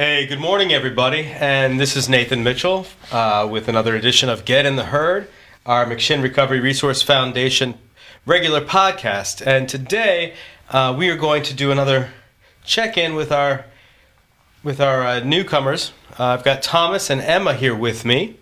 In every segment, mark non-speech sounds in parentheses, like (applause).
Hey, good morning, everybody. And this is Nathan Mitchell uh, with another edition of Get in the Herd, our McShin Recovery Resource Foundation regular podcast. And today uh, we are going to do another check in with our with our uh, newcomers. Uh, I've got Thomas and Emma here with me.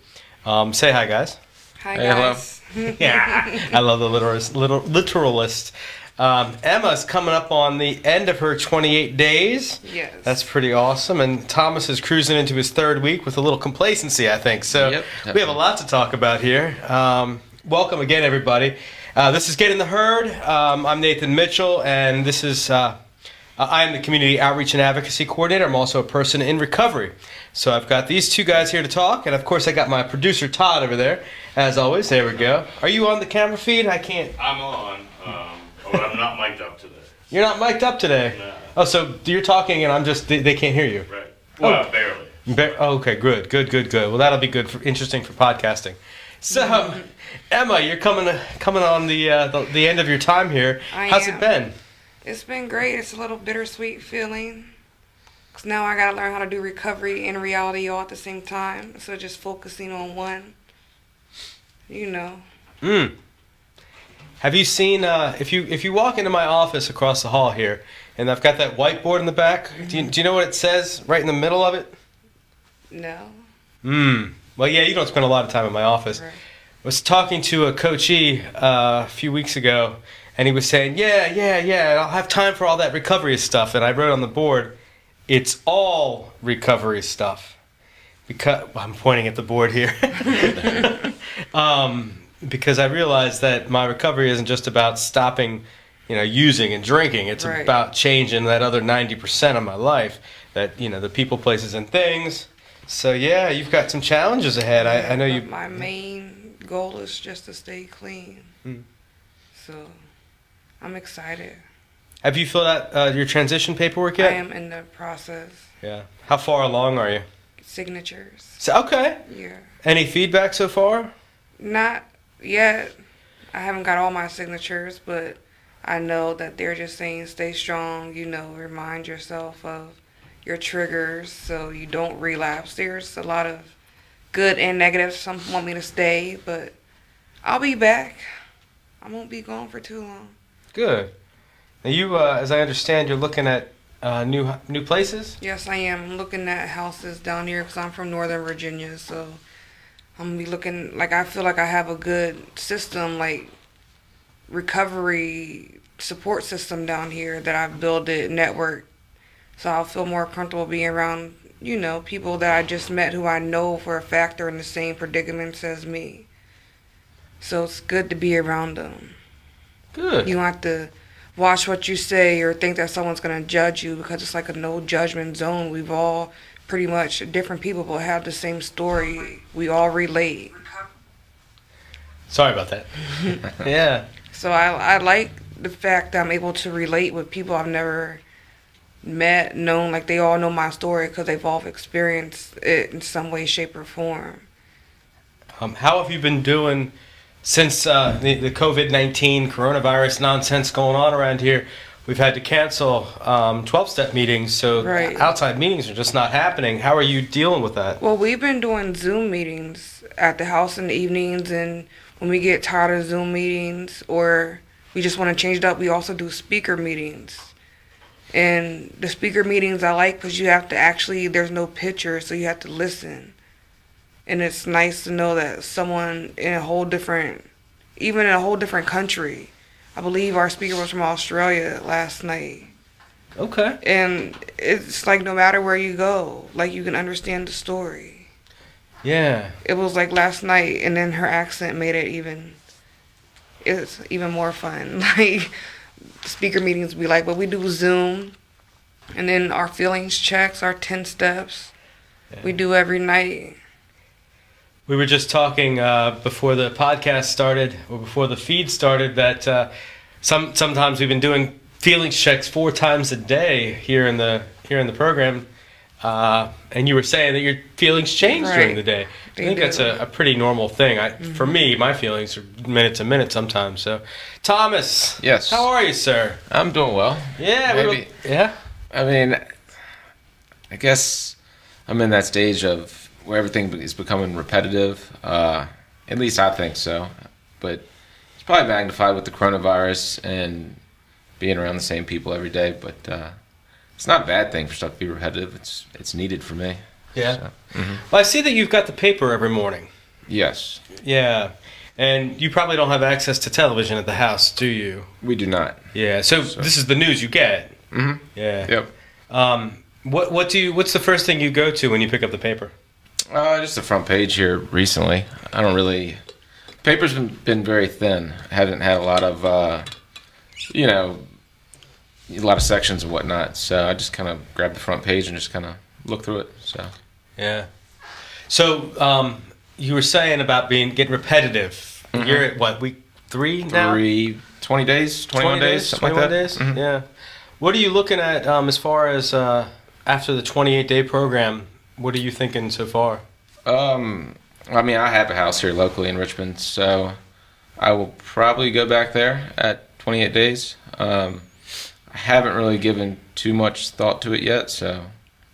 Um, say hi, guys. Hi Hey, hello. guys. (laughs) yeah, I love the literalist. Literal, literalist. Um, Emma's coming up on the end of her 28 days. Yes. That's pretty awesome. And Thomas is cruising into his third week with a little complacency, I think. So Yep, we have a lot to talk about here. Um, welcome again, everybody. Uh, this is Get in the Herd. Um, I'm Nathan Mitchell, and this is. Uh, I am the Community Outreach and Advocacy Coordinator. I'm also a person in recovery. So I've got these two guys here to talk, and of course I got my producer Todd over there, as always. There we go. Are you on the camera feed? I can't. I'm on, um, but I'm not mic'd up today. You're not mic'd up today. No. Oh, so you're talking, and I'm just they, they can't hear you. Right. Well, barely. Be- oh, okay, good, good, good, good. Well, that'll be good for interesting for podcasting. So, Emma, you're coming coming on the, uh, the the end of your time here. I How's am. it been? It's been great. It's a little bittersweet feeling. Cause now I gotta learn how to do recovery and reality all at the same time. So just focusing on one. You know. Mm. Have you seen uh, if you if you walk into my office across the hall here, and I've got that whiteboard in the back? Do you, do you know what it says right in the middle of it? No. Hmm. Well, yeah, you don't spend a lot of time in my office. Right. I was talking to a coachee uh, a few weeks ago, and he was saying, "Yeah, yeah, yeah, I'll have time for all that recovery stuff." And I wrote on the board, "It's all recovery stuff," because well, I'm pointing at the board here. (laughs) um, because I realized that my recovery isn't just about stopping, you know, using and drinking. It's Right. about changing that other ninety percent of my life. That you know, the people, places, and things. So yeah, you've got some challenges ahead. I, I know you. My main goal is just to stay clean. Mm. So, I'm excited. Have you filled out uh, your transition paperwork yet? I am in the process. Yeah. How far along are you? Signatures. So, okay. Yeah. Any feedback so far? Not yet. I haven't got all my signatures, but I know that they're just saying stay strong, you know, remind yourself of your triggers so you don't relapse. There's a lot of good and negative. Some want me to stay, but I'll be back. I won't be gone for too long. Good. Now you, uh, as I understand, you're looking at uh, new new places. Yes, I am. I'm looking at houses down here because I'm from Northern Virginia, so I'm gonna be looking like I feel like I have a good system, like recovery support system down here that I've built it network, so I'll feel more comfortable being around, you know, people that I just met who I know for a fact are in the same predicaments as me. So it's good to be around them. Good. You don't have to watch what you say or think that someone's to judge you because it's like a no judgment zone. We've all pretty much different people but have the same story. We all relate. Sorry about that. (laughs) yeah. So I I like the fact that I'm able to relate with people I've never met, known. Like they all know my story because they've all experienced it in some way, shape, or form. Um, how have you been doing since uh, the, the COVID nineteen coronavirus nonsense going on around here? We've had to cancel um, twelve step meetings, so Right. outside meetings are just not happening. How are you dealing with that? Well, we've been doing Zoom meetings at the house in the evenings, and when we get tired of Zoom meetings or we just want to change it up, we also do speaker meetings. And the speaker meetings I like because you have to actually, there's no picture, so you have to listen. And it's nice to know that someone in a whole different, even in a whole different country. I believe our speaker was from Australia last night. Okay. And it's like no matter where you go, like you can understand the story Yeah. it was like last night and then her accent made it even it's even more fun (laughs) like speaker meetings be like but we do zoom and then our feelings checks our 10 steps we do every night We were just talking uh, before the podcast started, or before the feed started, that uh, some sometimes we've been doing feelings checks four times a day here in the here in the program, uh, and you were saying that your feelings change during the day. I think that's do. Mm-hmm. a, a pretty normal thing. I, For me, my feelings are minute to minute sometimes. So, Thomas, Yes. how are you, sir? I'm doing well. Yeah, we were- Maybe. yeah. I mean, I guess I'm in that stage of where everything is becoming repetitive. Uh, at least I think so. But it's probably magnified with the coronavirus and being around the same people every day. But uh, it's not a bad thing for stuff to be repetitive. It's it's needed for me. Yeah. So, mhm. Well, I see that you've got the paper every morning. Yes, Yeah. And you probably don't have access to television at the house, do you? we do not. Yeah. So, So- this is the news you get. Mm-hmm. Yeah. Yep. Um, what what do you? What's the first thing you go to when you pick up the paper? Uh, just the front page here recently. I don't really. Paper's been, been very thin. I haven't had a lot of, uh, you know, a lot of sections and whatnot. So I just kind of grab the front page and just kind of look through it. So Yeah. So um, you were saying about being getting repetitive. You're at what week three now? three, 20 days, 21 days, something 21 like days. Mhm. Yeah. What are you looking at um, as far as uh, after the 28 day program? What are you thinking so far? Um, I mean, I have a house here locally in Richmond, so I will probably go back there at 28 days. Um, I haven't really given too much thought to it yet, so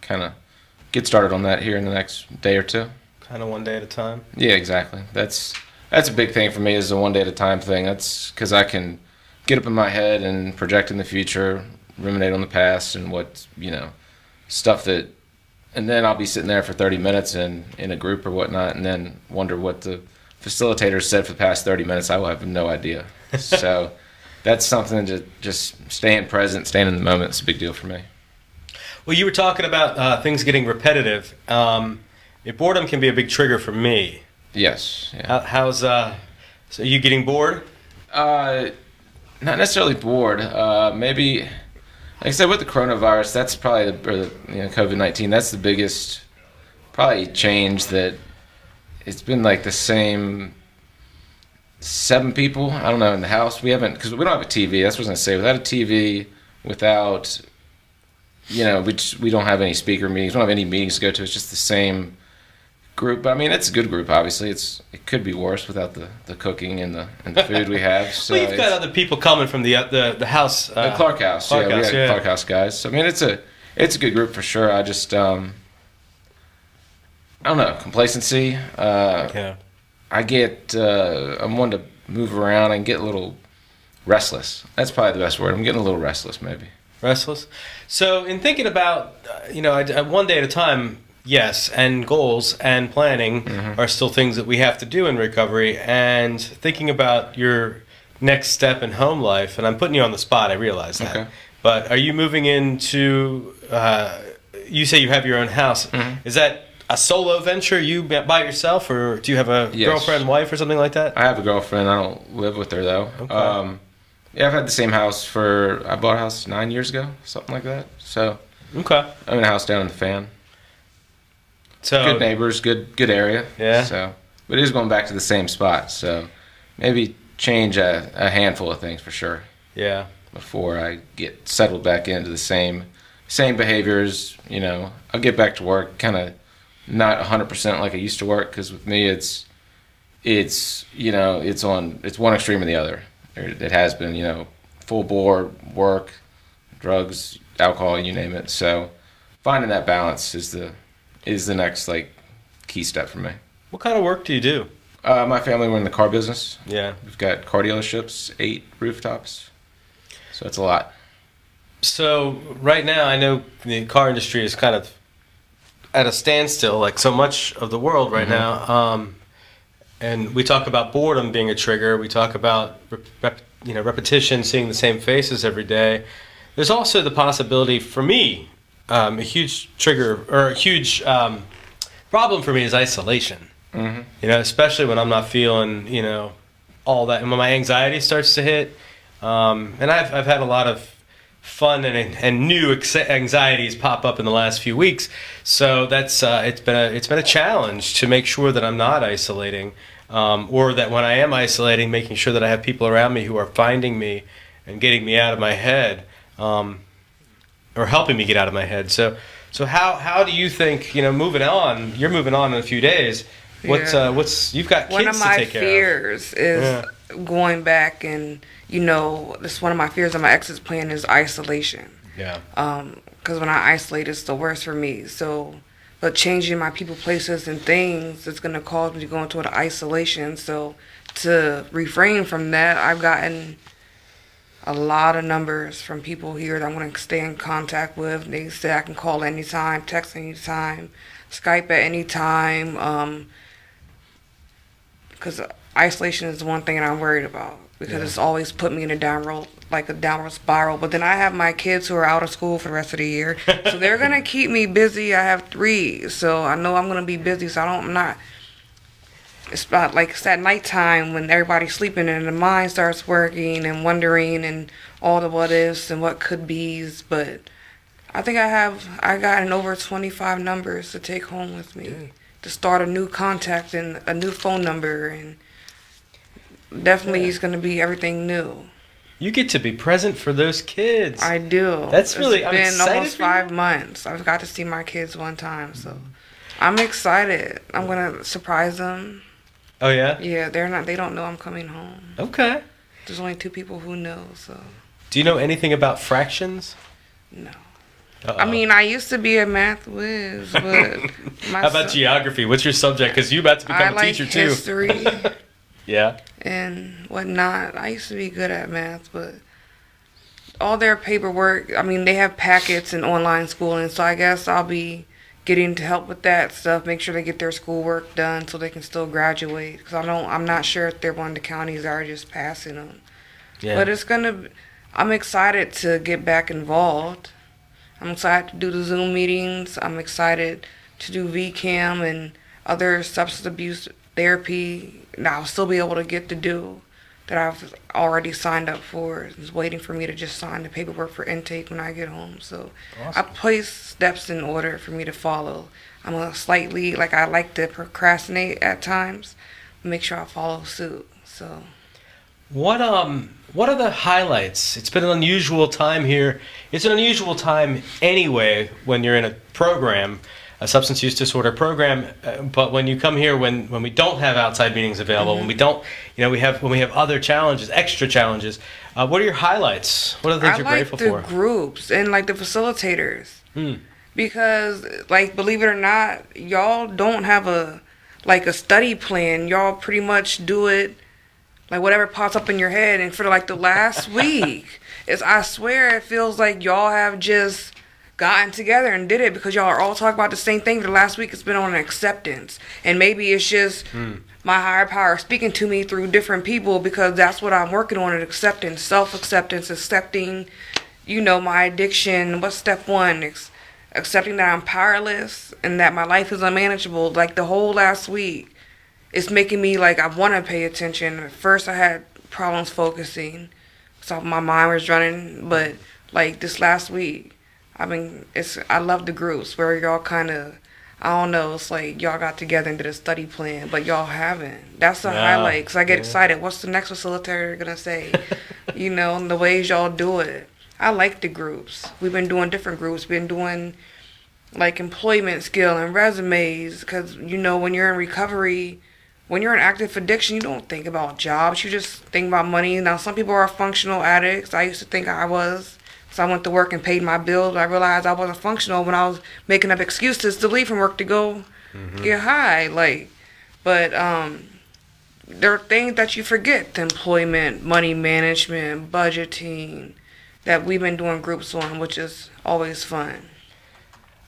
kind of get started on that here in the next day or two. Kind of one day at a time. Yeah, exactly. That's that's a big thing for me is the one day at a time thing. That's because I can get up in my head and project in the future, ruminate on the past and what you know, stuff that, and then I'll be sitting there for thirty minutes in in a group or whatnot, and then wonder what the facilitator said for the past thirty minutes. I will have no idea. (laughs) so that's something to just staying present, staying in the moment. It's a big deal for me. Well, you were talking about uh, things getting repetitive. Um, boredom can be a big trigger for me. Yes. Yeah. How, how's uh? So you getting bored? Uh, not necessarily bored. Uh, maybe, like I said, with the coronavirus, that's probably the, or the you know COVID nineteen. That's the biggest, probably change that. It's been like the same. Seven people. I don't know in the house. We haven't because we don't have a TV. That's what I was gonna say. Without a TV, without, you know, we we don't have any speaker meetings. We don't have any meetings to go to. It's just the same group. But I mean, it's a good group. Obviously, it's it could be worse without the, the cooking and the and the food we have. (laughs) So well, you've got other people coming from the uh, the the house. Uh, the Clark House. Clark yeah, House, yeah. Clark House guys. So, I mean, it's a it's a good group for sure. I just um, I don't know complacency. Uh, Yeah. I get uh, I'm one to move around and get a little restless. That's probably the best word. I'm getting a little restless, maybe. Restless. So, in thinking about, uh, you know, I, I- one day at a time, yes, and goals and planning are still things that we have to do in recovery. And thinking about your next step in home life, and I'm putting you on the spot, I realize that. Okay. But are you moving into, uh, you say you have your own house. Hmm. Is that a solo venture, you by yourself, or do you have a Yes. girlfriend, wife, or something like that? I have a girlfriend. I don't live with her though. Okay. Um, yeah, I've had the same house for I bought a house nine years ago, something like that. So Okay. I'm in a house down in the fan. So, good neighbors, good good area. Yeah. So, but it is going back to the same spot. So, maybe change a, a handful of things for sure yeah. before I get settled back into the same same behaviors. You know, I'll get back to work, kind of not 100 percent like I used to work because with me it's it's you know it's on it's one extreme or the other. It it has been you know full bore work, drugs, alcohol, you name it. So finding that balance is the is the next like key step for me. What kind of work do you do? Uh, my family we're in the car business. Yeah. We've got car dealerships, eight rooftops, so it's a lot. So right now, I know the car industry is kind of at a standstill, like so much of the world right now. Um, and we talk about boredom being a trigger. We talk about rep, you know repetition, seeing the same faces every day. There's also the possibility for me, um, a huge trigger or a huge um, problem for me is isolation. Mm-hmm. You know, especially when I'm not feeling you know all that, and when my anxiety starts to hit. Um, and I've I've had a lot of fun and and new ex- anxieties pop up in the last few weeks. So that's uh, it's been a it's been a challenge to make sure that I'm not isolating, um, or that when I am isolating, making sure that I have people around me who are finding me and getting me out of my head, um, or helping me get out of my head. So so how how do you think you know moving on? You're moving on in a few days. What's Yeah. uh, what's you've got kids one of to my take care of. fears is Yeah. going back and you know this one of my fears of my ex's plan is isolation Yeah. Um, because when i isolate it's the worst for me so but changing my people, places, and things is gonna cause me to go into an isolation. So to refrain from that, I've gotten a lot of numbers from people here that I'm gonna stay in contact with. They say I can call anytime, text anytime, Skype at any time. Um, because isolation is the one thing that I'm worried about because Yeah. it's always put me in a downward like a downward spiral. But then I have my kids who are out of school for the rest of the year, so they're gonna (laughs) keep me busy. I have three, so I know I'm gonna be busy. So I don't, I'm not. It's about like it's at nighttime when everybody's sleeping and the mind starts working and wondering and all the what ifs and what could be's. But I think I have I gotten over 25 numbers to take home with me to start a new contact and a new phone number and definitely Yeah. it's going to be everything new. You get to be present for those kids. I do. That's really- It's I'm been excited almost for you. five months. I've got to see my kids one time, so I'm excited. I'm gonna surprise them. Oh yeah. Yeah, they're not. They don't know I'm coming home. Okay. There's only two people who know, so Do you know anything about fractions? no. Uh-oh. I mean, I used to be a math whiz, but (laughs) my How about su- geography? What's your subject? Because you about to become a like teacher too. history. (laughs) yeah. and whatnot. I used to be good at math, but all their paperwork, I mean, they have packets and online schooling, so I guess I'll be getting to help with that stuff, make sure they get their schoolwork done so they can still graduate. Because I don't, I'm not sure if they're one of the counties that are just passing them. Yeah. But it's gonna, I'm excited to get back involved. I'm excited to do the Zoom meetings. I'm excited to do VCAM and other substance abuse therapy that I'll still be able to get to do that I've already signed up for. is waiting for me to just sign the paperwork for intake when I get home. So I place steps in order for me to follow. I'm a slightly like I like to procrastinate at times. Make sure I follow suit. So What um what are the highlights? It's been an unusual time here. It's an unusual time anyway when you're in a program, a substance use disorder program. Uh, but when you come here, when when we don't have outside meetings available, when we don't, you know, we have when we have other challenges, extra challenges. Uh, what are your highlights? What are the things I you're like grateful the for? groups and like the facilitators Hmm. because like believe it or not y'all don't have a like a study plan y'all pretty much do it like whatever pops up in your head and for like the last (laughs) week it's i swear it feels like y'all have just gotten together and did it because y'all are all talking about the same thing for the last week. It's been on acceptance. And maybe it's just hmm. my higher power speaking to me through different people because that's what i'm working on acceptance self-acceptance accepting you know my addiction. What's step one? Ex- accepting that i'm powerless and that my life is unmanageable. Like the whole last week it's making me like i want to pay attention. At first i had problems focusing so my mind was running but like this last week i've been it's i love the groups where y'all kind of I don't know. It's like y'all got together and did a study plan, but y'all haven't. That's the Yeah, highlight. Cause I get yeah. excited. What's the next facilitator gonna say? (laughs) you know, and the ways y'all do it. I like the groups. We've been doing different groups. Been doing like employment skill and resumes. Cause you know when you're in recovery, when you're in active addiction, you don't think about jobs. You just think about money. Now some people are functional addicts. I used to think I was. So I went to work and paid my bills. I realized I wasn't functional when I was making up excuses to leave from work to go get high. Like, but um, there are things that you forget: the employment, money management, budgeting, that we've been doing groups on, which is always fun.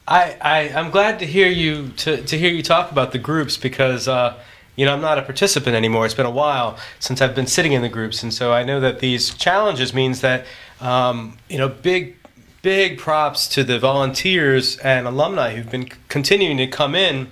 I, I I'm glad to hear you to, to hear you talk about the groups because uh, you know I'm not a participant anymore. It's been a while since I've been sitting in the groups, and so I know that these challenges means that um, you know big big props to the volunteers and alumni who've been c- continuing to come in.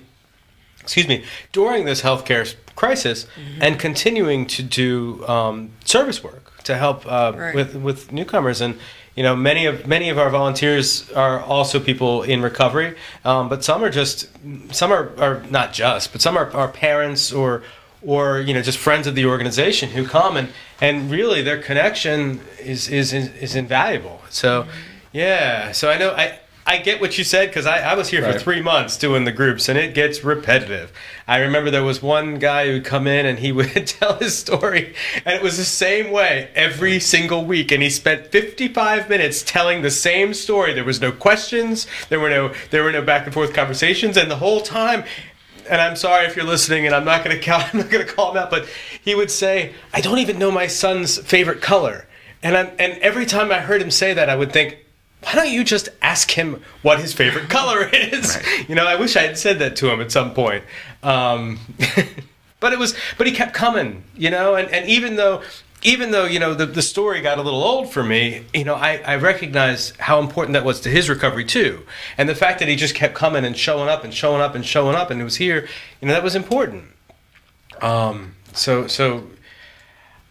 Excuse me during this healthcare crisis and continuing to do um, service work to help uh, Right. with with newcomers. And you know many of many of our volunteers are also people in recovery. Um, but some are just some are, are not just but some are, are parents or or you know just friends of the organization who come and and really their connection is is is, is invaluable. So yeah. So i know i I get what you said because I, I was here for three months doing the groups and it gets repetitive. I remember there was one guy who'd come in and he (laughs) would tell his story and it was the same way every single week and he spent 55 minutes telling the same story. There was no questions, there were no there were no back and forth conversations and the whole time and I'm sorry if you're listening, and I'm not going to count. I'm not going to call him out, but he would say, "I don't even know my son's favorite color," and I'm, and every time I heard him say that, I would think, "Why don't you just ask him what his favorite color (laughs) is?" You know, I wish I had said that to him at some point. Um, (laughs) but it was, but he kept coming. You know, and and even though. Even though you know the, the story got a little old for me, you know I, I recognize how important that was to his recovery too, and the fact that he just kept coming and showing up and showing up and showing up and it was here, you know that was important. Um, so so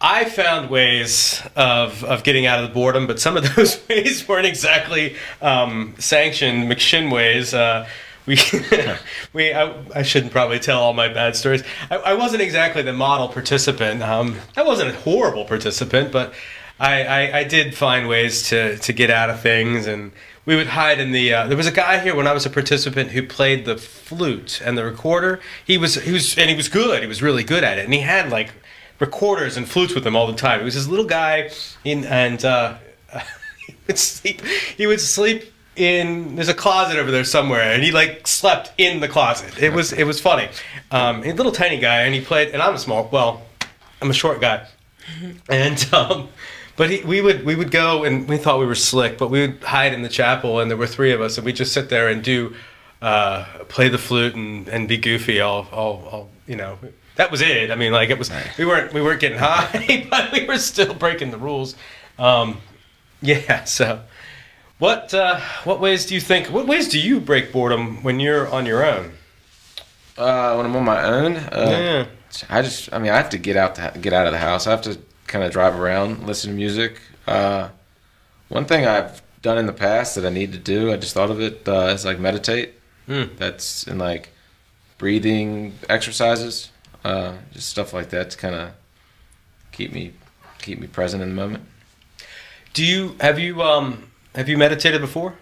I found ways of, of getting out of the boredom, but some of those (laughs) ways weren't exactly um, sanctioned McShin ways. Uh, we, (laughs) we, I, I shouldn't probably tell all my bad stories. I, I wasn't exactly the model participant. Um, I wasn't a horrible participant, but I, I, I did find ways to, to get out of things, and we would hide in the. Uh, there was a guy here when I was a participant who played the flute and the recorder. He was he was and he was good. He was really good at it, and he had like recorders and flutes with him all the time. He was this little guy, in, and uh, (laughs) he would sleep. He would sleep in. There's a closet over there somewhere, and he like slept in the closet. It was it was funny. Um, a little tiny guy, and he played. And I'm a small. Well, I'm a short guy, and um, but he, we would we would go and we thought we were slick, but we would hide in the chapel, and there were three of us, and we just sit there and do uh, play the flute and, and be goofy all, all all you know. That was it. I mean, like it was. We weren't we weren't getting high, (laughs) but we were still breaking the rules. Um, yeah. So, what uh, what ways do you think? What ways do you break boredom when you're on your own? Uh, when I'm on my own, uh, yeah. I just, I mean, I have to get out, to, get out of the house. I have to kind of drive around, listen to music. Uh, one thing I've done in the past that I need to do, I just thought of it, uh, is like meditate. Mm. That's in like breathing exercises, uh, just stuff like that to kind of keep me, keep me present in the moment. Do you have you um have you meditated before?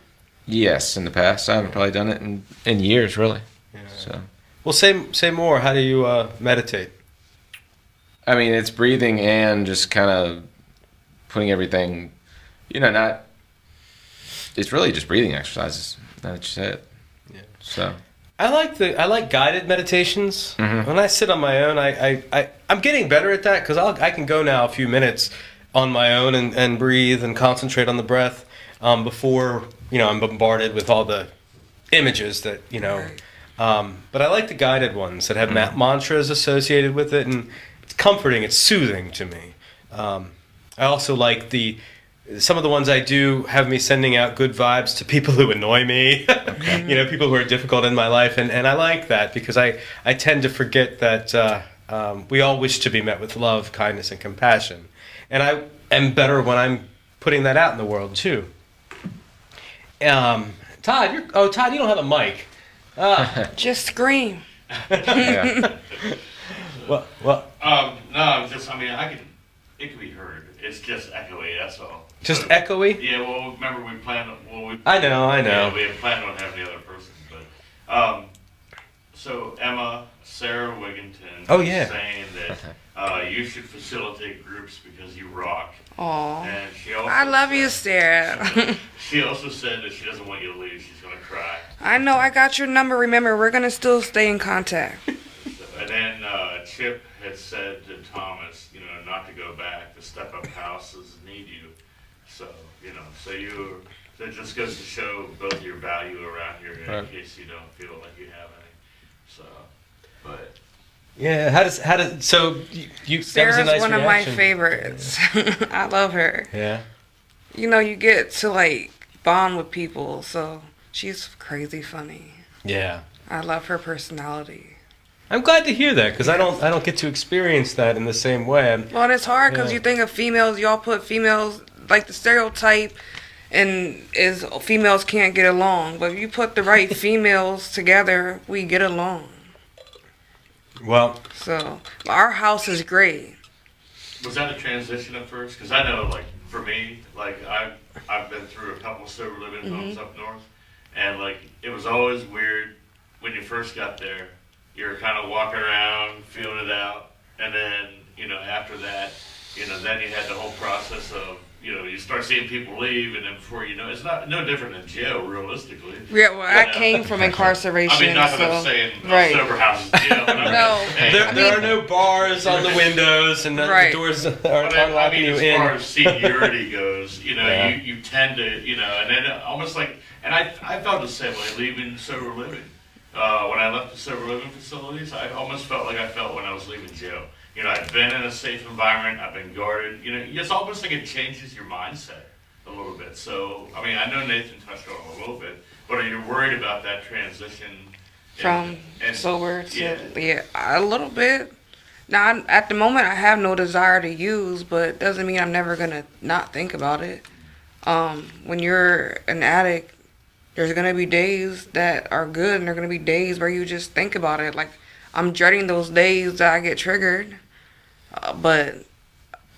Yes, in the past, I haven't probably done it in in years, really. Yeah. So. Well, say say more. How do you uh, meditate? I mean, it's breathing and just kind of putting everything, you know, not. It's really just breathing exercises. Now that you say it. Yeah. So. I like the I like guided meditations. Mhm. When I sit on my own, I, I, I I'm getting better at that because I can go now a few minutes on my own and, and breathe and concentrate on the breath um, before you know I'm bombarded with all the images that you know. Right. Um, but I like the guided ones that have ma- mantras associated with it, and it's comforting. It's soothing to me. Um, I also like the some of the ones I do have me sending out good vibes to people (laughs) who annoy me. (laughs) you know, people who are difficult in my life, and, and I like that because I I tend to forget that uh, um, we all wish to be met with love, kindness, and compassion, and I am better when I'm putting that out in the world too. Um, Todd, you're oh Todd, you don't have a mic. Ah, (laughs) Just scream. Yeah. well, well, Um, no, I'm just, I mean, I can, it can be heard. It's just echoey, that's all. Just So- echoey. Yeah, well, remember we planned, on- well, we. I know, I know. Yeah, we had planned on having the other person, but, um, so Emma, Sarah Wigginton. Oh, was yeah. Saying that, uh, you should facilitate groups because you rock. Aw. And she also. I love you, said- Sarah. (laughs) She also said that she doesn't want you to leave, she's gonna cry. I know I got your number. Remember, we're gonna still stay in contact. And then uh, Chip had said to Thomas, you know, not to go back. The step-up houses need you. So, you know, so you, that just goes to show both your value around here in Right. case you don't feel like you have any. So, but Yeah, how does how does so you, you that Sarah's was a nice one of reaction. my favorites. (laughs) I love her. Yeah. You know, you get to like bond with people, so she's crazy funny. Yeah. I love her personality. I'm glad to hear that because I don't I don't get to experience that in the same way. I'm, Well, and it's hard because Yeah. you think of females, y'all put females like the stereotype, and is females can't get along. But if you put the right (laughs) females together, we get along. well, So our house is great. was that a transition at first? Because I know, like, for me, like, I've, I've been through a couple sober living mm-hmm. homes up north. and like it was always weird when you first got there. You were kind of walking around, feeling it out, and then you know after that, you know then you had the whole process of you know you start seeing people leave, and then before you know it's not no different than jail realistically. Yeah, well, I Yeah. came from incarceration, I mean, not that so I'm saying uh, right. sober house is jail. But I mean, (laughs) No. hey, There, I there are no bars on the windows, and the- Right. the doors aren't (laughs) But I, I mean, you as in. far as seniority goes, you know, Yeah. you, you tend to, you know, and then almost like, and I, I felt the same way leaving sober living. Uh, when I left the sober living facilities, I almost felt like I felt when I was leaving jail. You know, I've been in a safe environment, I've been guarded. You know, it's almost like it changes your mindset a little bit. So, I mean, I know Nathan touched on it a little bit, but are you worried about that transition? from and- sober to yeah. yeah. a little bit. Now, I'm- at the moment, I have no desire to use, but it doesn't mean I'm never gonna not think about it. Um, when you're an addict, there's gonna be days that are good, and there're gonna be days where you just think about it. Like I'm dreading those days that I get triggered, uh, but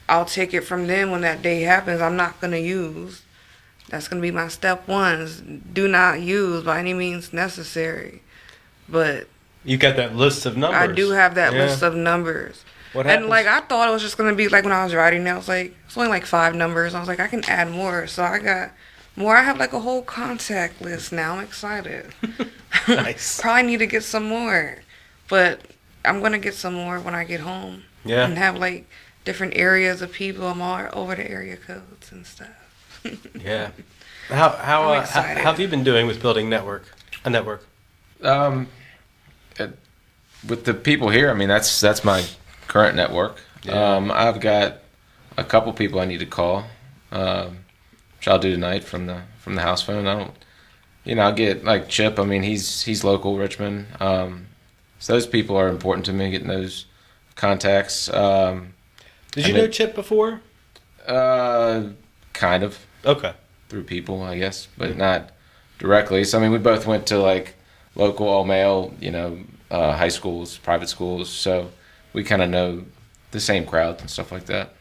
I'll take it from then when that day happens. I'm not gonna use. That's gonna be my step ones. Do not use by any means necessary. But You got that list of numbers. I do have that Yeah. list of numbers. What And like I thought it was just gonna be like when I was writing, I was like, it's only like five numbers. I was like, I can add more. So I got more. I have like a whole contact list now. I'm excited. (laughs) Nice. (laughs) Probably need to get some more, but I'm gonna get some more when I get home yeah. and have like different areas of people. I'm all over the area codes and stuff. Yeah. (laughs) How how, uh, how how have you been doing with building network a network? Um, uh, with the people here, I mean that's that's my current network. Yeah. Um, I've got a couple people I need to call, um, which I'll do tonight from the from the house phone. I don't, you know, I'll get like Chip. I mean, he's he's local Richmond. Um, so those people are important to me. Getting those contacts. Um, Did you know it- Chip before? uh, kind of Okay. through people, I guess, but not directly. So I mean, we both went to like local all male, you know, uh, high schools, private schools. So we kind of know the same crowd and stuff like that.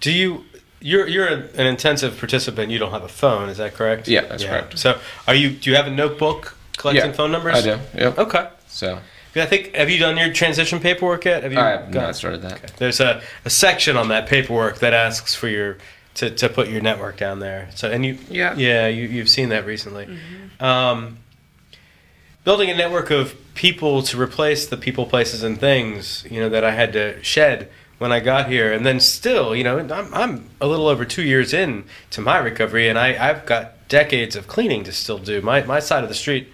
Do you? You're you're an intensive participant. You don't have a phone. Is that correct? Yeah, that's correct. So are you? Do you have a notebook collecting Yeah, phone numbers? I do. Yep. Okay. So I think. Have you done your transition paperwork yet? Have you? I have got- not started that. There's a, a section on that paperwork that asks for your to, to put your network down there. So and you Yeah. yeah you you've seen that recently. Um, building a network of people to replace the people, places, and things you know that I had to shed when I got here, and then still you know I'm I'm a little over two years in to my recovery, and I I've got decades of cleaning to still do. My my side of the street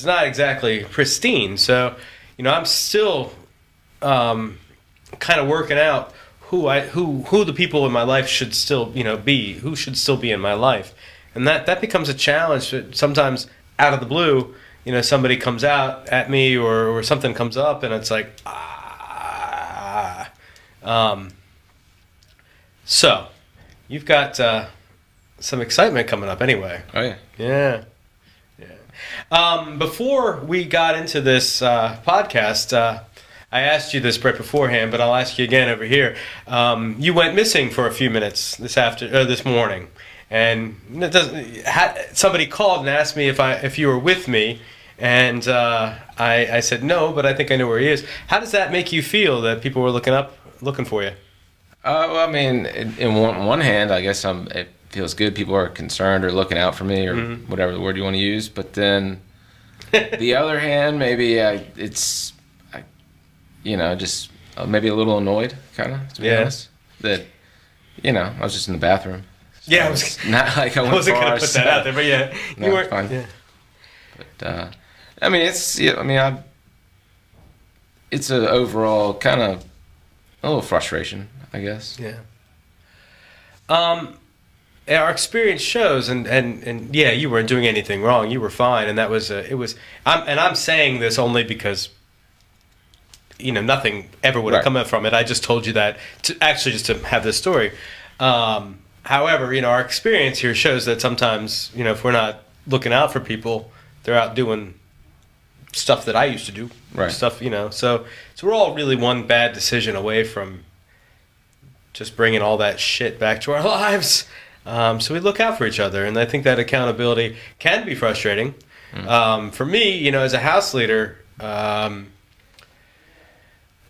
is not exactly pristine, so you know I'm still um, kind of working out who I who who the people in my life should still you know be who should still be in my life, and that that becomes a challenge. that Sometimes out of the blue, you know, somebody comes out at me or or something comes up, and it's like ah. Um, so, you've got uh, some excitement coming up anyway. Oh yeah. Yeah. Yeah. Um, before we got into this uh, podcast, uh, I asked you this Brett beforehand, but I'll ask you again over here. Um, you went missing for a few minutes this after uh, this morning, and it doesn't. Somebody called and asked me if I if you were with me, and uh, I, I said no, but I think I know where he is. How does that make you feel that people were looking up, looking for you? Uh, well, I mean, in, in one, one hand, I guess I'm. It feels good. People are concerned or looking out for me or Mhm. whatever the word you want to use. But then, the (laughs) other hand, maybe I, it's, I, you know, just uh, maybe a little annoyed, kind of. To be Yeah. honest, that, you know, I was just in the bathroom. So Yeah, I was- not (laughs) like I, I wasn't far, gonna put that out there, but yeah, (laughs) No, you weren't. fine. Yeah. But uh, I mean, it's yeah, I mean, I it's an overall kind of a little frustration, I guess. Yeah. Um, our experience shows, and, and, and yeah, you weren't doing anything wrong. You were fine, and that was uh, it was. I'm and I'm saying this only because you know nothing ever would have Right. come out from it. I just told you that to actually just to have this story. Um, however, you know our experience here shows that sometimes you know if we're not looking out for people, they're out doing stuff that I used to do. Right. Stuff you know. So so we're all really one bad decision away from just bringing all that shit back to our (laughs) lives. Um, so we look out for each other, and I think that accountability can be frustrating. Um, for me, you know, as a house leader, um,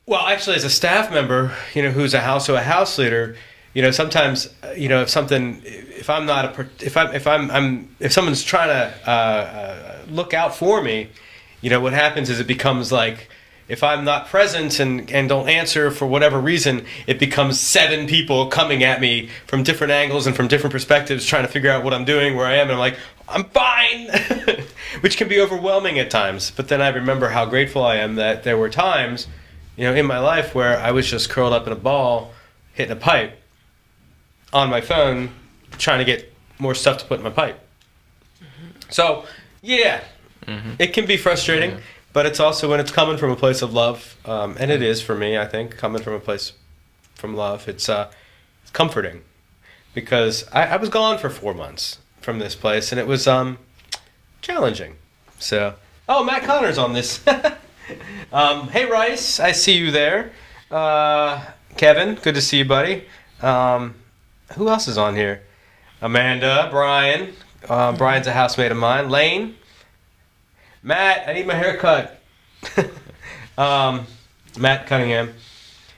well, actually, as a staff member, you know, who's a house so a house leader, you know, sometimes, uh, you know, if something, if I'm not a, if I'm, if I'm, I'm, if someone's trying to uh, uh, look out for me, you know, what happens is it becomes like, if I'm not present and, and don't answer for whatever reason, it becomes seven people coming at me from different angles and from different perspectives, trying to figure out what I'm doing, where I am, and I'm like, I'm fine, (laughs) which can be overwhelming at times. But then I remember how grateful I am that there were times, you know, in my life where I was just curled up in a ball, hitting a pipe, on my phone, trying to get more stuff to put in my pipe. Mm-hmm. So, yeah, mm-hmm. it can be frustrating, but it's also when it's coming from a place of love, um, and it is for me. I think coming from a place from love, it's uh, comforting because I, I was gone for four months from this place, and it was um, challenging. So, oh, Matt Connor's on this. (laughs) um, hey, Rice, I see you there. Uh, Kevin, good to see you, buddy. Um, who else is on here? Amanda, Brian. Uh, Brian's a housemate of mine. Lane. Matt, I need my hair cut. (laughs) um, Matt Cunningham.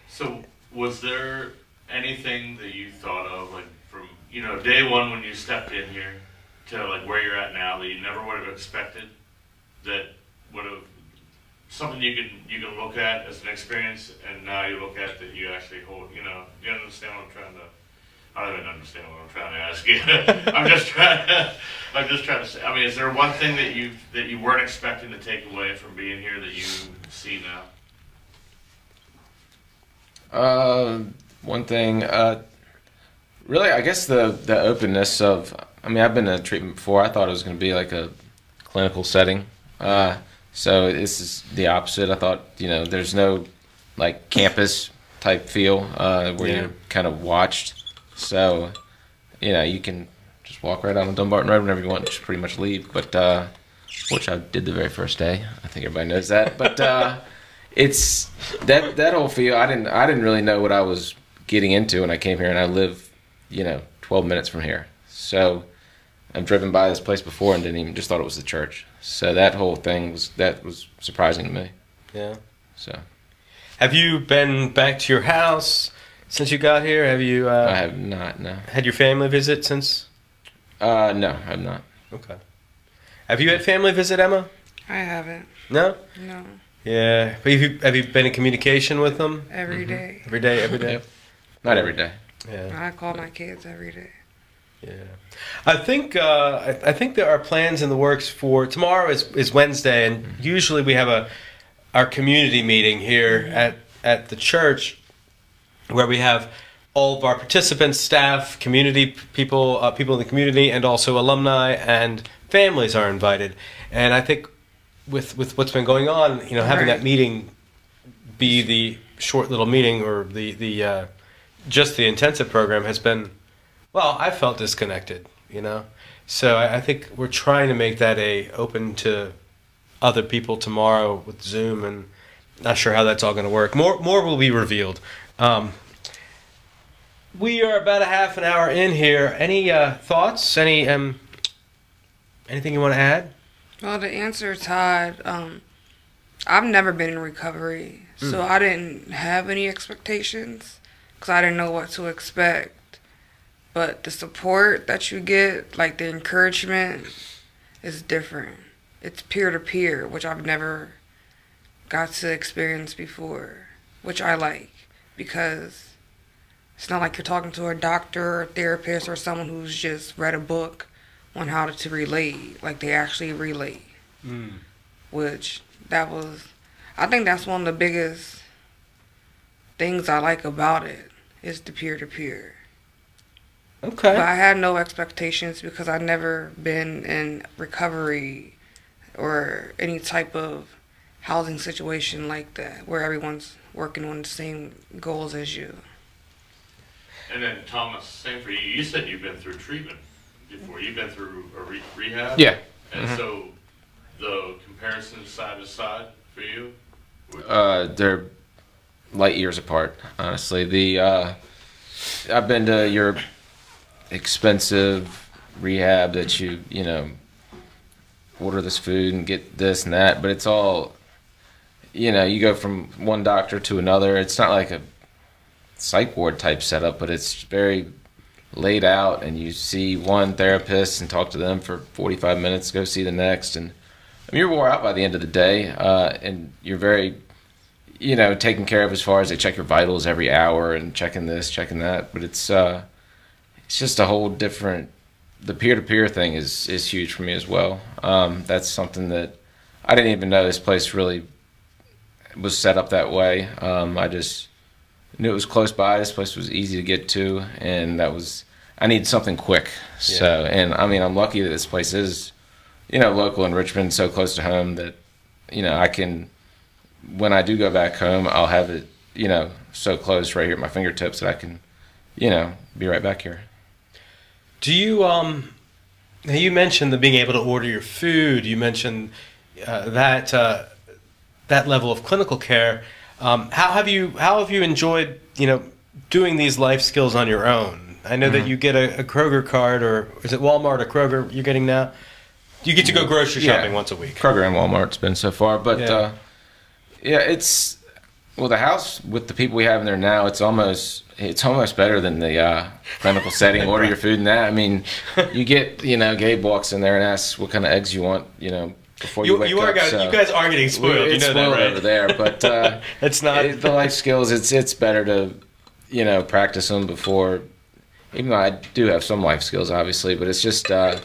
So, was there anything that you thought of, like from you know day one when you stepped in here to like where you're at now, that you never would have expected, that would have something you can you can look at as an experience, and now you look at that you actually hold. You know, you understand what I'm trying to. I don't even understand what I'm trying to ask you. (laughs) I'm just trying. To, (laughs) I'm just trying to say. I mean, is there one thing that you that you weren't expecting to take away from being here that you see now? Uh, one thing, uh, really, I guess the the openness of. I mean, I've been in treatment before. I thought it was going to be like a clinical setting. Uh, so this is the opposite. I thought, you know, there's no like campus type feel uh, where Yeah. you're kind of watched. So, you know, you can just walk right on the Dumbarton Road whenever you want, and just pretty much leave. But uh, which I did the very first day. I think everybody knows that. But uh, (laughs) it's that that whole feel. I didn't I didn't really know what I was getting into when I came here, and I live, you know, 12 minutes from here. So I've driven by this place before and didn't even just thought it was the church. So that whole thing was that was surprising to me. Yeah. So Have you been back to your house since you got here? Have you uh, I have not no. had your family visit since? Uh, no, I've not. Okay. Have you had family visit, Emma? I haven't. No. No. Yeah. But have you, have you been in communication with them every day. every day? Every day. Yep. Not every day. Yeah. I call my kids every day. Yeah, I think uh, I, I think there are plans in the works for tomorrow is, is Wednesday, and usually we have a our community meeting here at at the church where we have all of our participants, staff, community people, uh, people in the community, and also alumni and families are invited. And I think with with what's been going on, you know, having Right. that meeting be the short little meeting or the the uh, just the intensive program has been well, I felt disconnected, you know. So I, I think we're trying to make that a open to other people tomorrow with Zoom, and not sure how that's all going to work. More more will be revealed. Um, we are about a half an hour in here. Any uh, thoughts? Any um, anything you want to add? Well, the answer, Todd, um, I've never been in recovery, so I didn't have any expectations because I didn't know what to expect. But the support that you get, like the encouragement, is different. It's peer to peer, which I've never got to experience before, which I like because it's not like you're talking to a doctor or therapist or someone who's just read a book on how to relate. Like they actually relate, mm. which that was. I think that's one of the biggest things I like about it is the peer to peer. Okay. But I had no expectations because I'd never been in recovery or any type of housing situation like that where everyone's working on the same goals as you. And then Thomas, same for you. You said you've been through treatment before. You've been through a re- rehab. Yeah. And so the comparison side to side for you. Uh, they're light years apart, honestly. The uh, I've been to your expensive rehab that you you know order this food and get this and that, but it's all you know. You go from one doctor to another. It's not like a psych ward type setup, but it's very laid out, and you see one therapist and talk to them for forty five minutes. Go see the next, and I mean, you're wore out by the end of the day, uh, and you're very you know taken care of as far as they check your vitals every hour and checking this, checking that. But it's uh, it's just a whole different. The peer to peer thing is is huge for me as well. Um, that's something that I didn't even know this place really was set up that way. Um, I just knew it was close by. This place was easy to get to, and that was I needed something quick. So, and I mean, I'm lucky that this place is, you know, local in Richmond, so close to home that, you know, I can, when I do go back home, I'll have it, you know, so close right here at my fingertips that I can, you know, be right back here. Do you um? now You mentioned the being able to order your food. You mentioned uh, that uh, that level of clinical care. Um, how have you how have you enjoyed you know doing these life skills on your own? I know that you get a, a Kroger card, or is it Walmart or Kroger you're getting now? You get to go grocery Yeah. shopping once a week. Kroger and Walmart's been so far, but Yeah. yeah. Uh, yeah, it's well the house with the people we have in there now. It's almost it's almost better than the uh, clinical (laughs) setting. Order your food and that. I mean, you get you know Gabe walks in there and asks what kind of eggs you want. You know before you, You, wake you are up. guys, so you guys are getting spoiled. You know that, spoiled right? over there, but uh, (laughs) It's not. it- the life skills. It's it's better to you know practice them before. Even though I do have some life skills, obviously, but it's just uh,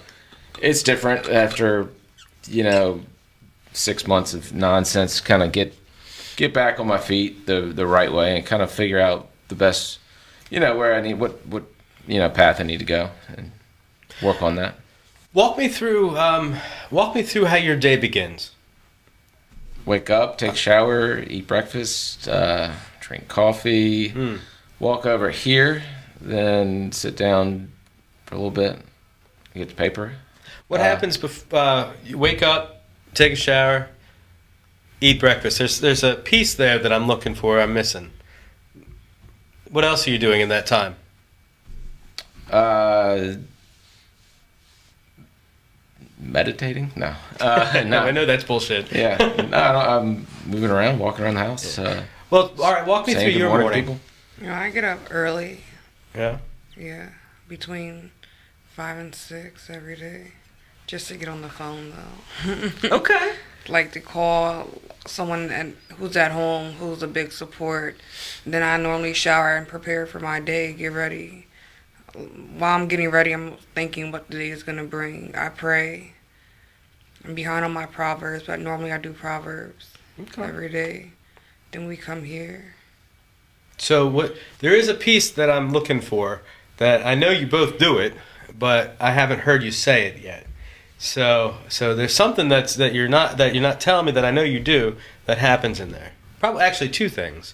it's different after you know six months of nonsense. Kind of get get back on my feet the the right way and kind of figure out the best. You know where I need what what you know path I need to go and work on that. Walk me through. Um, walk me through how your day begins. wake up, take a shower, eat breakfast, uh, drink coffee, Hmm. walk over here, then sit down for a little bit, get the paper. What Uh, happens before uh, you wake up, take a shower, eat breakfast? There's there's a piece there that I'm looking for. I'm missing. What else are you doing in that time? Uh, meditating? No. (laughs) Uh, no. I know that's bullshit. Yeah. No, I don't, I'm moving around, walking around the house, uh, Well, all right. Walk me through your morning, morning. people. You know, I get up early. Yeah. Yeah, between five and six every day, just to get on the phone though. (laughs) Okay. like to call someone and who's at home, who's a big support. Then I normally shower and prepare for my day, get ready. While I'm getting ready, I'm thinking what the day is gonna bring. I pray. I'm behind on my proverbs, but normally I do proverbs every day. Then we come here. So what? There is a piece that I'm looking for that I know you both do it, but I haven't heard you say it yet. So so there's something that's that you're not that you're not telling me that I know you do that happens in there. Probably actually two things.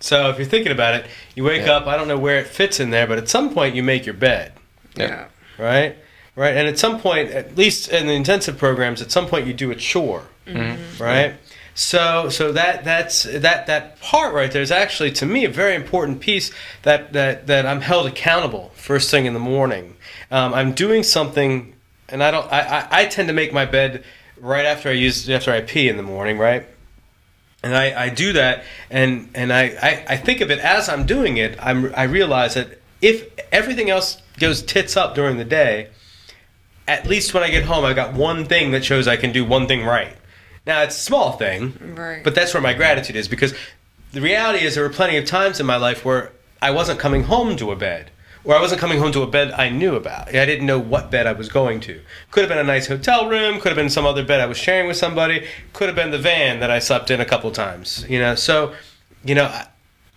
So if you're thinking about it, you wake Yeah. up. I don't know where it fits in there, but at some point you make your bed, Yeah. right? Right, and at some point, at least in the intensive programs, at some point you do a chore right? So so that that's that that part right there is actually to me a very important piece that that that I'm held accountable first thing in the morning. Um, I'm doing something, and I don't. I, I, I tend to make my bed right after I use after I pee in the morning, right? And I, I do that, and and I, I, I think of it as I'm doing it. I'm I realize that if everything else goes tits up during the day, at least when I get home, I've got one thing that shows I can do one thing right. Now it's a small thing, Right. but that's where my gratitude is because the reality is there were plenty of times in my life where I wasn't coming home to a bed, or I wasn't coming home to a bed I knew about. I didn't know what bed I was going to. Could have been a nice hotel room, could have been some other bed I was sharing with somebody, could have been the van that I slept in a couple times. You know, so you know, I,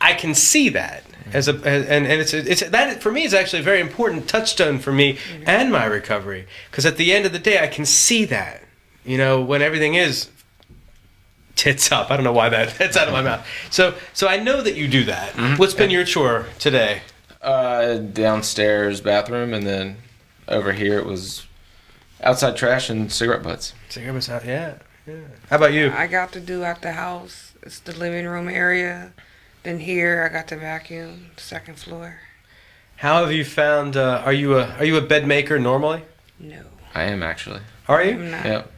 I can see that as a as, and and it's it's that for me is actually a very important touchstone for me and my recovery because at the end of the day I can see that. You know, when everything is tits up. I don't know why that (laughs) that's out of my mouth. So so I know that you do that. What's been your chore today? Uh, downstairs bathroom, and then over here it was outside trash and cigarette butts. Cigarettes out. Yeah. Yeah. How about you? I got to do at the house. It's the living room area. Then here I got the vacuum, second floor. How have you found? Uh, are you a are you a bed maker normally? No, I am actually. Are you? I'm not. Yep.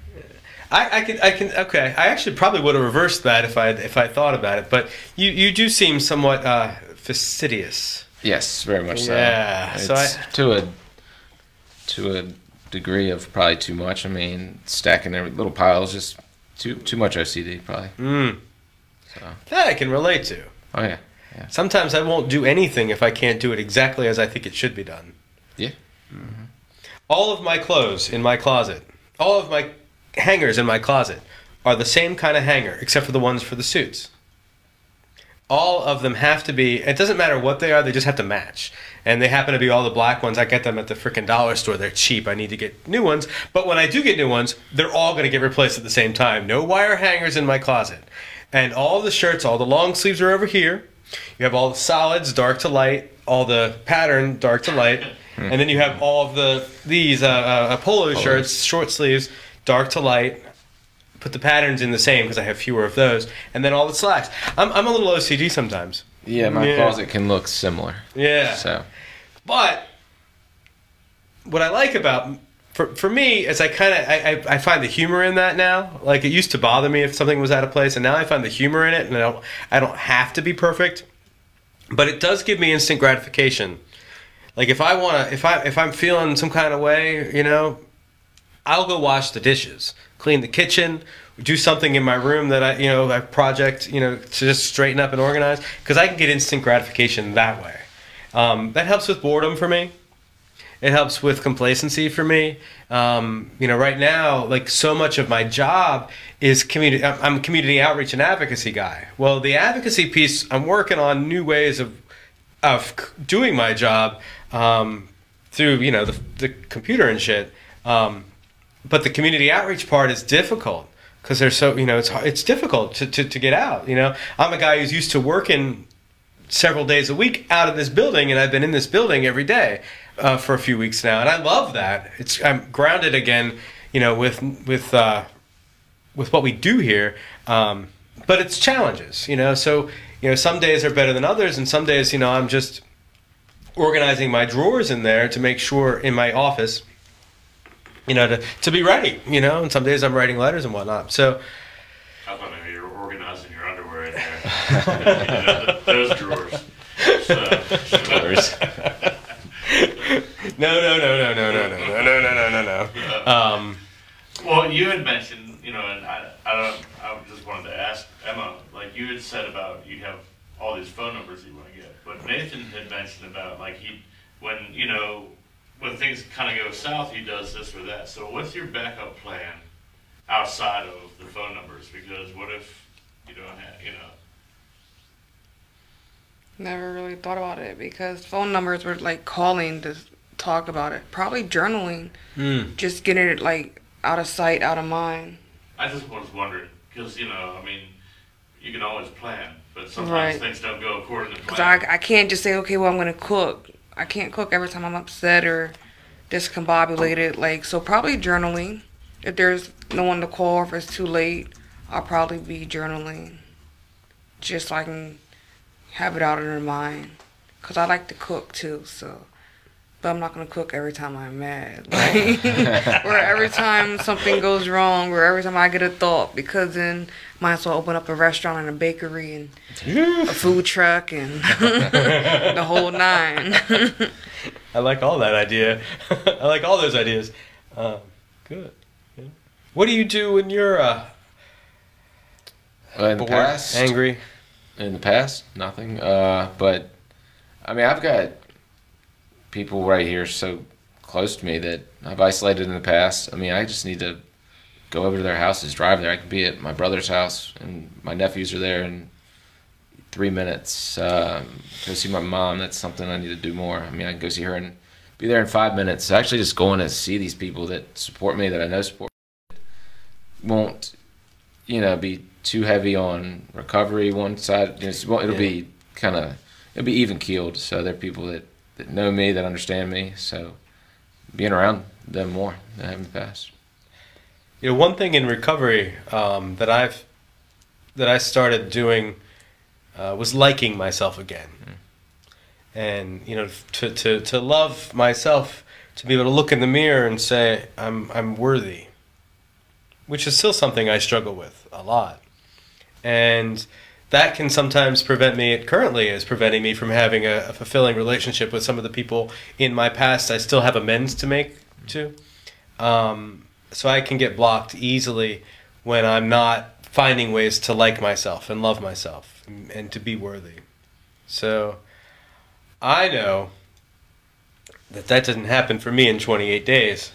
I, I can I can okay. I actually probably would have reversed that if I if I thought about it. But you you do seem somewhat uh, fastidious. Yes, very much so. Yeah, It's so I- to a to a degree of probably too much. I mean, stacking every little piles just too too much OCD probably. Mm. So That I can relate to. Oh yeah, Sometimes I won't do anything if I can't do it exactly as I think it should be done. Yeah. Mm-hmm. All of my clothes in my closet, all of my hangers in my closet are the same kind of hanger except for the ones for the suits. All of them have to be, it doesn't matter what they are, they just have to match. And they happen to be all the black ones. I get them at the freaking dollar store. They're cheap. I need to get new ones. But when I do get new ones, they're all going to get replaced at the same time. No wire hangers in my closet. And all the shirts, all the long sleeves are over here. You have all the solids, dark to light, all the pattern, dark to light. And then you have all of the these uh, uh, polo Polos. shirts, short sleeves, dark to light. Put the patterns in the same because I have fewer of those, and then all the slacks. I'm, I'm a little OCD sometimes. Yeah, my Yeah. closet can look similar. Yeah. So But what I like about for for me is I kind of I, I I find the humor in that now. Like it used to bother me if something was out of place, and now I find the humor in it, and I don't I don't have to be perfect, but it does give me instant gratification. Like if I want to, if I if I'm feeling some kind of way, you know, I'll go wash the dishes, clean the kitchen, do something in my room that I, you know, a project, you know, to just straighten up and organize, because I can get instant gratification that way. Um, that helps with boredom for me. It helps with complacency for me. Um, you know, right now, like so much of my job is community. I'm a community outreach and advocacy guy. Well, the advocacy piece, I'm working on new ways of of doing my job um, through you know the, the computer and shit. Um, but the community outreach part is difficult because they're so you know it's it's difficult to, to, to get out. You know, I'm a guy who's used to working several days a week out of this building, and I've been in this building every day uh, for a few weeks now, and I love that. It's I'm grounded again, you know, with with uh, with what we do here. Um, but it's challenges, you know. So you know, some days are better than others, and some days, you know, I'm just organizing my drawers in there to make sure in my office, you know, to to be ready, you know. And some days I'm writing letters and whatnot. So I thought maybe you were organizing your underwear in there. (laughs) you know, those drawers. So, Drawers. (laughs) no, no, no, no, no, no, no, no, no, no, no, no, no. Um, Well, you had mentioned, you know, and I, I don't, I just wanted to ask Emma, like you had said about you have all these phone numbers you want to get, but Nathan had mentioned about like he, when you know, when things kind of go south, he does this or that. So what's your backup plan outside of the phone numbers? Because what if you don't have, you know, Never really thought about it because phone numbers were like calling to talk about it. Probably journaling, mm, just getting it like out of sight, out of mind. I just was wondering because you know, I mean, you can always plan, but sometimes Right. things don't go according to Cause plan. I, I can't just say okay, well I'm gonna cook. I can't cook every time I'm upset or discombobulated. Like so, probably journaling. If there's no one to call, if it's too late, I'll probably be journaling, just so I can have it out of their mind. Cause I like to cook too, so. But I'm not gonna cook every time I'm mad, (laughs) like, or every time something goes wrong, or every time I get a thought. Because then might as well open up a restaurant and a bakery and a (laughs) food truck and (laughs) the whole nine. I like all that idea. I like all those ideas. Um, good. Yeah. What do you do when you're uh, Well, in the past, angry? in the past, nothing. Uh, but I mean, I've got people right here so close to me that I've isolated in the past. I mean, I just need to go over to their houses, drive there. I can be at my brother's house, and my nephews are there in three minutes. Um, go see my mom. That's something I need to do more. I mean, I can go see her and be there in five minutes. Actually, just going to see these people that support me, that I know support, won't you know be too heavy on recovery one side. Just, well, it'll Yeah. be kind of it'll be even keeled. So they're people that that know me, that understand me. So being around them more than I have in the past. You know, one thing in recovery um, that I've that I started doing uh, was liking myself again, and you know to to to love myself, to be able to look in the mirror and say I'm I'm worthy, which is still something I struggle with a lot, and that can sometimes prevent me. It currently is preventing me from having a, a fulfilling relationship with some of the people in my past. I still have amends to make to, um, so I can get blocked easily when I'm not finding ways to like myself and love myself and, and to be worthy. So I know that that didn't happen for me in 28 days.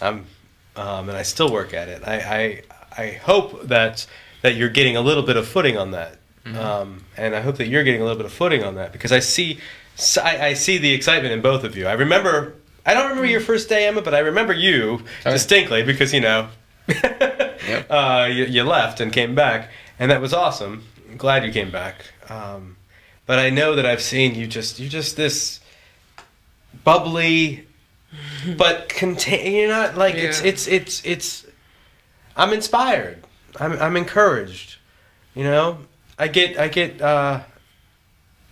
I'm, um, and I still work at it. I, I, I hope that that you're getting a little bit of footing on that, um, and I hope that you're getting a little bit of footing on that because I see, I, I see the excitement in both of you. I remember. I don't remember your first day, Emma, but I remember you Okay. distinctly because you know, (laughs) uh, you, you left and came back, and that was awesome. I'm glad you came back. Um, but I know that I've seen you just you're just this bubbly, but contain. You're not like it's it's it's it's. I'm inspired. I'm I'm encouraged. You know, I get I get uh,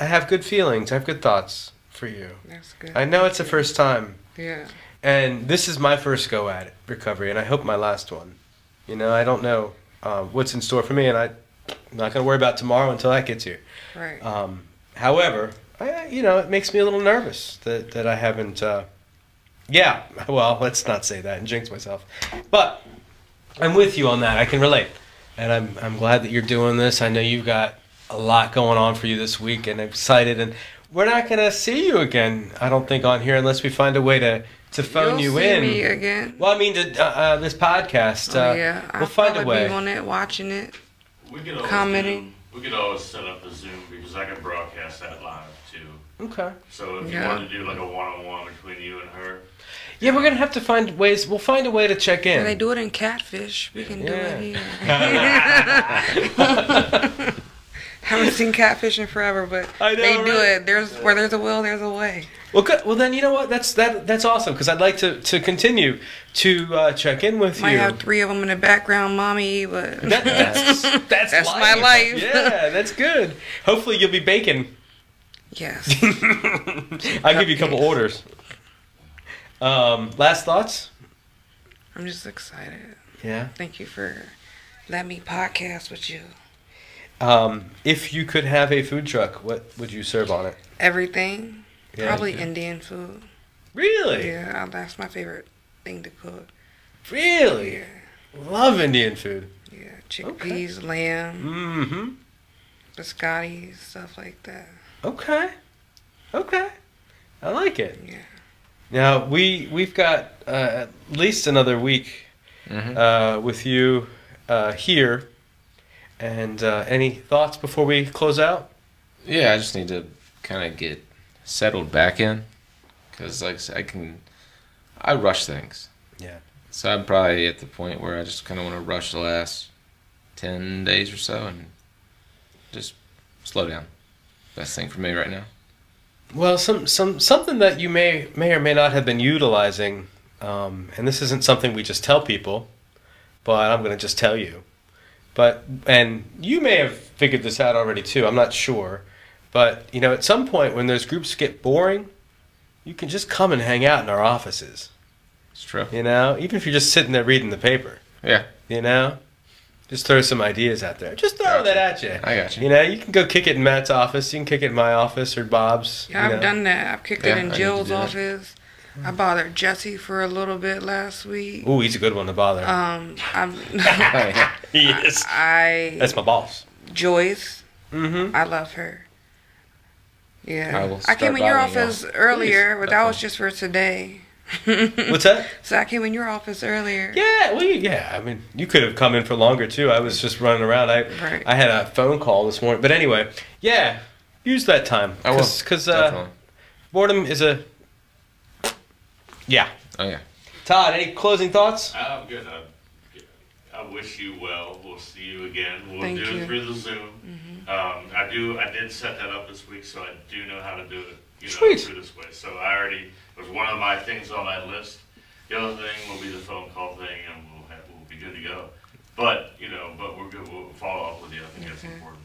I have good feelings. I have good thoughts for you. That's good. I know it's the first time, Yeah. and this is my first go at it, recovery, and I hope my last one. You know, I don't know um, what's in store for me, and I, I'm not going to worry about tomorrow until that gets here. Right. Um, however, I, you know, it makes me a little nervous that, that I haven't. Uh, yeah, (laughs) well, let's not say that and jinx myself. But I'm with you on that. I can relate, and I'm I'm glad that you're doing this. I know you've got a lot going on for you this week, and I'm excited. And we're not gonna see you again, I don't think, on here unless we find a way to to phone You'll you see in. me again. Well, I mean, to, uh, uh, this podcast. oh uh, yeah. we'll I'll find a probably way. Be on it, watching it. We could always Commenting. do- we could always set up a Zoom because I can broadcast that live too. Okay. So if Yeah. you wanted to do like a one-on-one between you and her, Yeah, we're gonna have to find ways. We'll find a way to check in. And they do it in Catfish. We can do Yeah. it here. (laughs) (laughs) Haven't seen Catfish in forever, but I know, they do right? it. There's where there's a will, there's a way. Well, good. Well, then you know what? That's that. That's awesome because I'd like to to continue to uh, check in with Might you. I have three of them in the background, mommy, but That- that's (laughs) that's, That's my life. yeah, that's good. Hopefully, you'll be baking. yes. I'll give you a couple orders. Um, last thoughts? I'm just excited. Yeah. Thank you for letting me podcast with you. Um, if you could have a food truck, what would you serve on it? Everything. Yeah. Probably Indian food. Really? Yeah, that's my favorite thing to cook. Really? Yeah. Love Indian food. Yeah. Chickpeas, lamb, Mm-hmm. biscotti, stuff like that. Okay. Okay. I like it. Yeah. Now we we've got uh, at least another week Mhm. uh, with you uh, here. And uh, any thoughts before we close out? Yeah, I just need to kind of get settled back in, because like I can, I rush things. Yeah. So I'm probably at the point where I just kind of want to rush the last ten days or so and just slow down. Best thing for me right now. Well, some some something that you may may or may not have been utilizing, um, and this isn't something we just tell people, but I'm going to just tell you. But and you may have figured this out already too. I'm not sure, but you know, at some point when those groups get boring, you can just come and hang out in our offices. It's true. You know, even if you're just sitting there reading the paper. Yeah, You know, just throw some ideas out there. Just throw Gotcha. that at you. I got you. You know, you can go kick it in Matt's office. You can kick it in my office or Bob's. Yeah, I've know. done that. I've kicked Yeah, it in need to Jill's do that. office. I bothered Jesse for a little bit last week. Ooh, he's a good one to bother. Um, I'm, (laughs) (laughs) (laughs) he is. I That's my boss. Joyce. Mm-hmm. I love her. I Yeah, will I, came in your bothering you. office earlier, Please, but that was just for today. (laughs) What's that? So I came in your office earlier. Yeah, well, yeah. I mean, you could have come in for longer too. I was just running around. I Right. I had a phone call this morning, but anyway, yeah. Use that time. I will. Because uh, Definitely. boredom is a. Yeah. Oh yeah. Todd, any closing thoughts? I'm good. I, I wish you well. We'll see you again. We'll Thank do you. it through the Zoom. Um, I do. I did set that up this week, so I do know how to do it. You know, Sweet. through this way. So I already it was one of my things on my list. The other thing will be the phone call thing, and we'll have, we'll be good to go. But you know, but we're good. We'll follow up with you. I think that's important.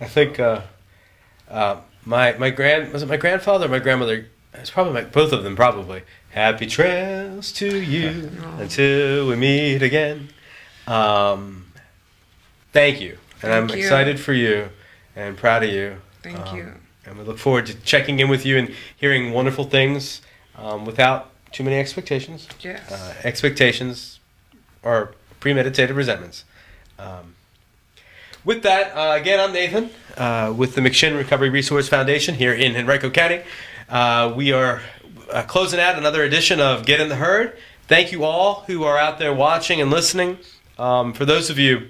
I think uh, uh, my my grand was it my grandfather or my grandmother? It's probably my, both of them probably. Happy trails to you (laughs) until we meet again. Um, thank you, and I'm you. excited for you and proud of you. Thank Um, you. And we look forward to checking in with you and hearing wonderful things um, without too many expectations. Yes. Uh, expectations are premeditated resentments. Um, with that, uh, again, I'm Nathan uh, with the McShin Recovery Resource Foundation here in Henrico County. Uh, we are uh, closing out another edition of Get in the Herd. Thank you all who are out there watching and listening. Um, for those of you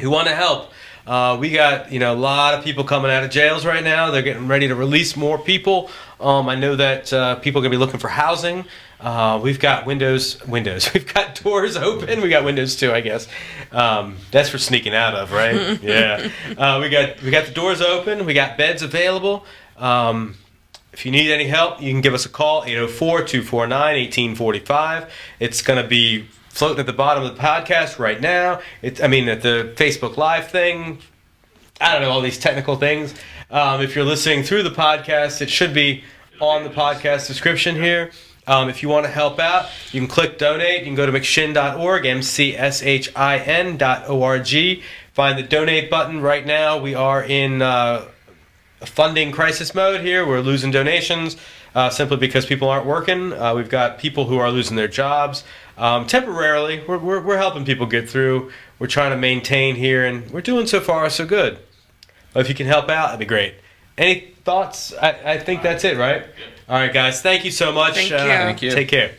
who want to help, uh, we got you know a lot of people coming out of jails right now. They're getting ready to release more people. Um, I know that uh, people are going to be looking for housing. Uh, we've got windows, windows. (laughs) We've got doors open. We got windows too, I guess. Um, that's for sneaking out of, right? (laughs) yeah. Uh, we got we got the doors open. We got beds available. Um, if you need any help, you can give us a call 804-249-1845. It's going to be floating at the bottom of the podcast right now. It's I mean at the Facebook Live thing. I don't know all these technical things. Um, if you're listening through the podcast, it should be on the podcast description here. Um, if you want to help out, you can click donate. You can go to mcshin.org, M-C-S-H-I-N dot O-R-G. Find the donate button right now. We are in uh, a funding crisis mode here. We're losing donations uh, simply because people aren't working. Uh, we've got people who are losing their jobs um, temporarily. We're, we're, we're helping people get through. We're trying to maintain here, and we're doing so far so good. But if you can help out, that'd be great. Any thoughts? I, I think that's it, right? All right, guys. Thank you so much. Thank Uh. Thank you. Take care.